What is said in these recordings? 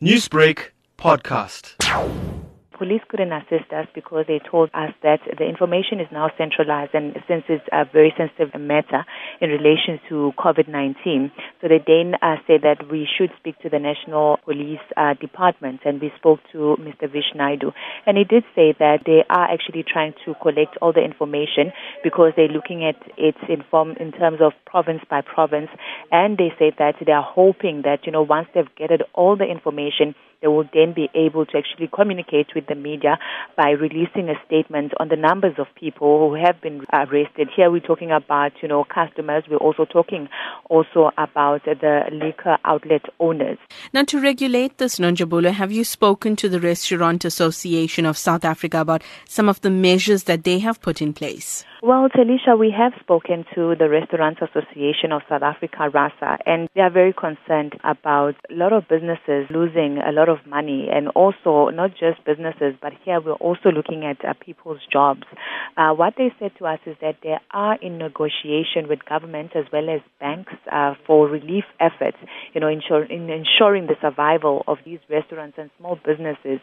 Newsbreak podcast. Police couldn't assist us because they told us that the information is now centralized and since it's a very sensitive matter in relation to COVID-19. So they then uh, said that we should speak to the National Police uh, Department and we spoke to Mr. Vish Naidoo. And he did say that they are actually trying to collect all the information because they're looking at it in, form, in terms of province by province. And they said that they are hoping that, you know, once they've gathered all the information, they will then be able to actually communicate with the media by releasing a statement on the numbers of people who have been arrested. Here we're talking about, you know, customers. We're also talking also about the liquor outlet owners. Now, to regulate this, Nonjabulo, have you spoken to the Restaurant Association of South Africa about some of the measures that they have put in place? Well, Taliesha, we have spoken to the Restaurants Association of South Africa, RASA, and they are very concerned about a lot of businesses losing a lot of money, and also not just businesses, but here we're also looking at uh, people's jobs. Uh, what they said to us is that they are in negotiation with government as well as banks uh, for relief efforts, you know, ensure, in ensuring the survival of these restaurants and small businesses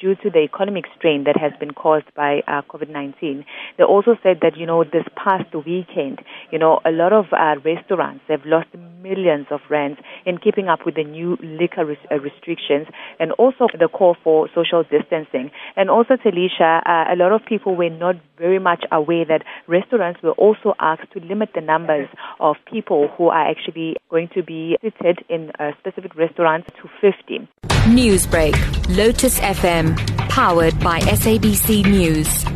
due to the economic strain that has been caused by uh, COVID-19. They also said that, you you know, this past weekend, you know, a lot of uh, restaurants have lost millions of rands in keeping up with the new liquor res- uh, restrictions and also the call for social distancing. And also, Taliesha, uh, a lot of people were not very much aware that restaurants were also asked to limit the numbers of people who are actually going to be seated in a specific restaurant to 50. Newsbreak, Lotus FM, powered by SABC News.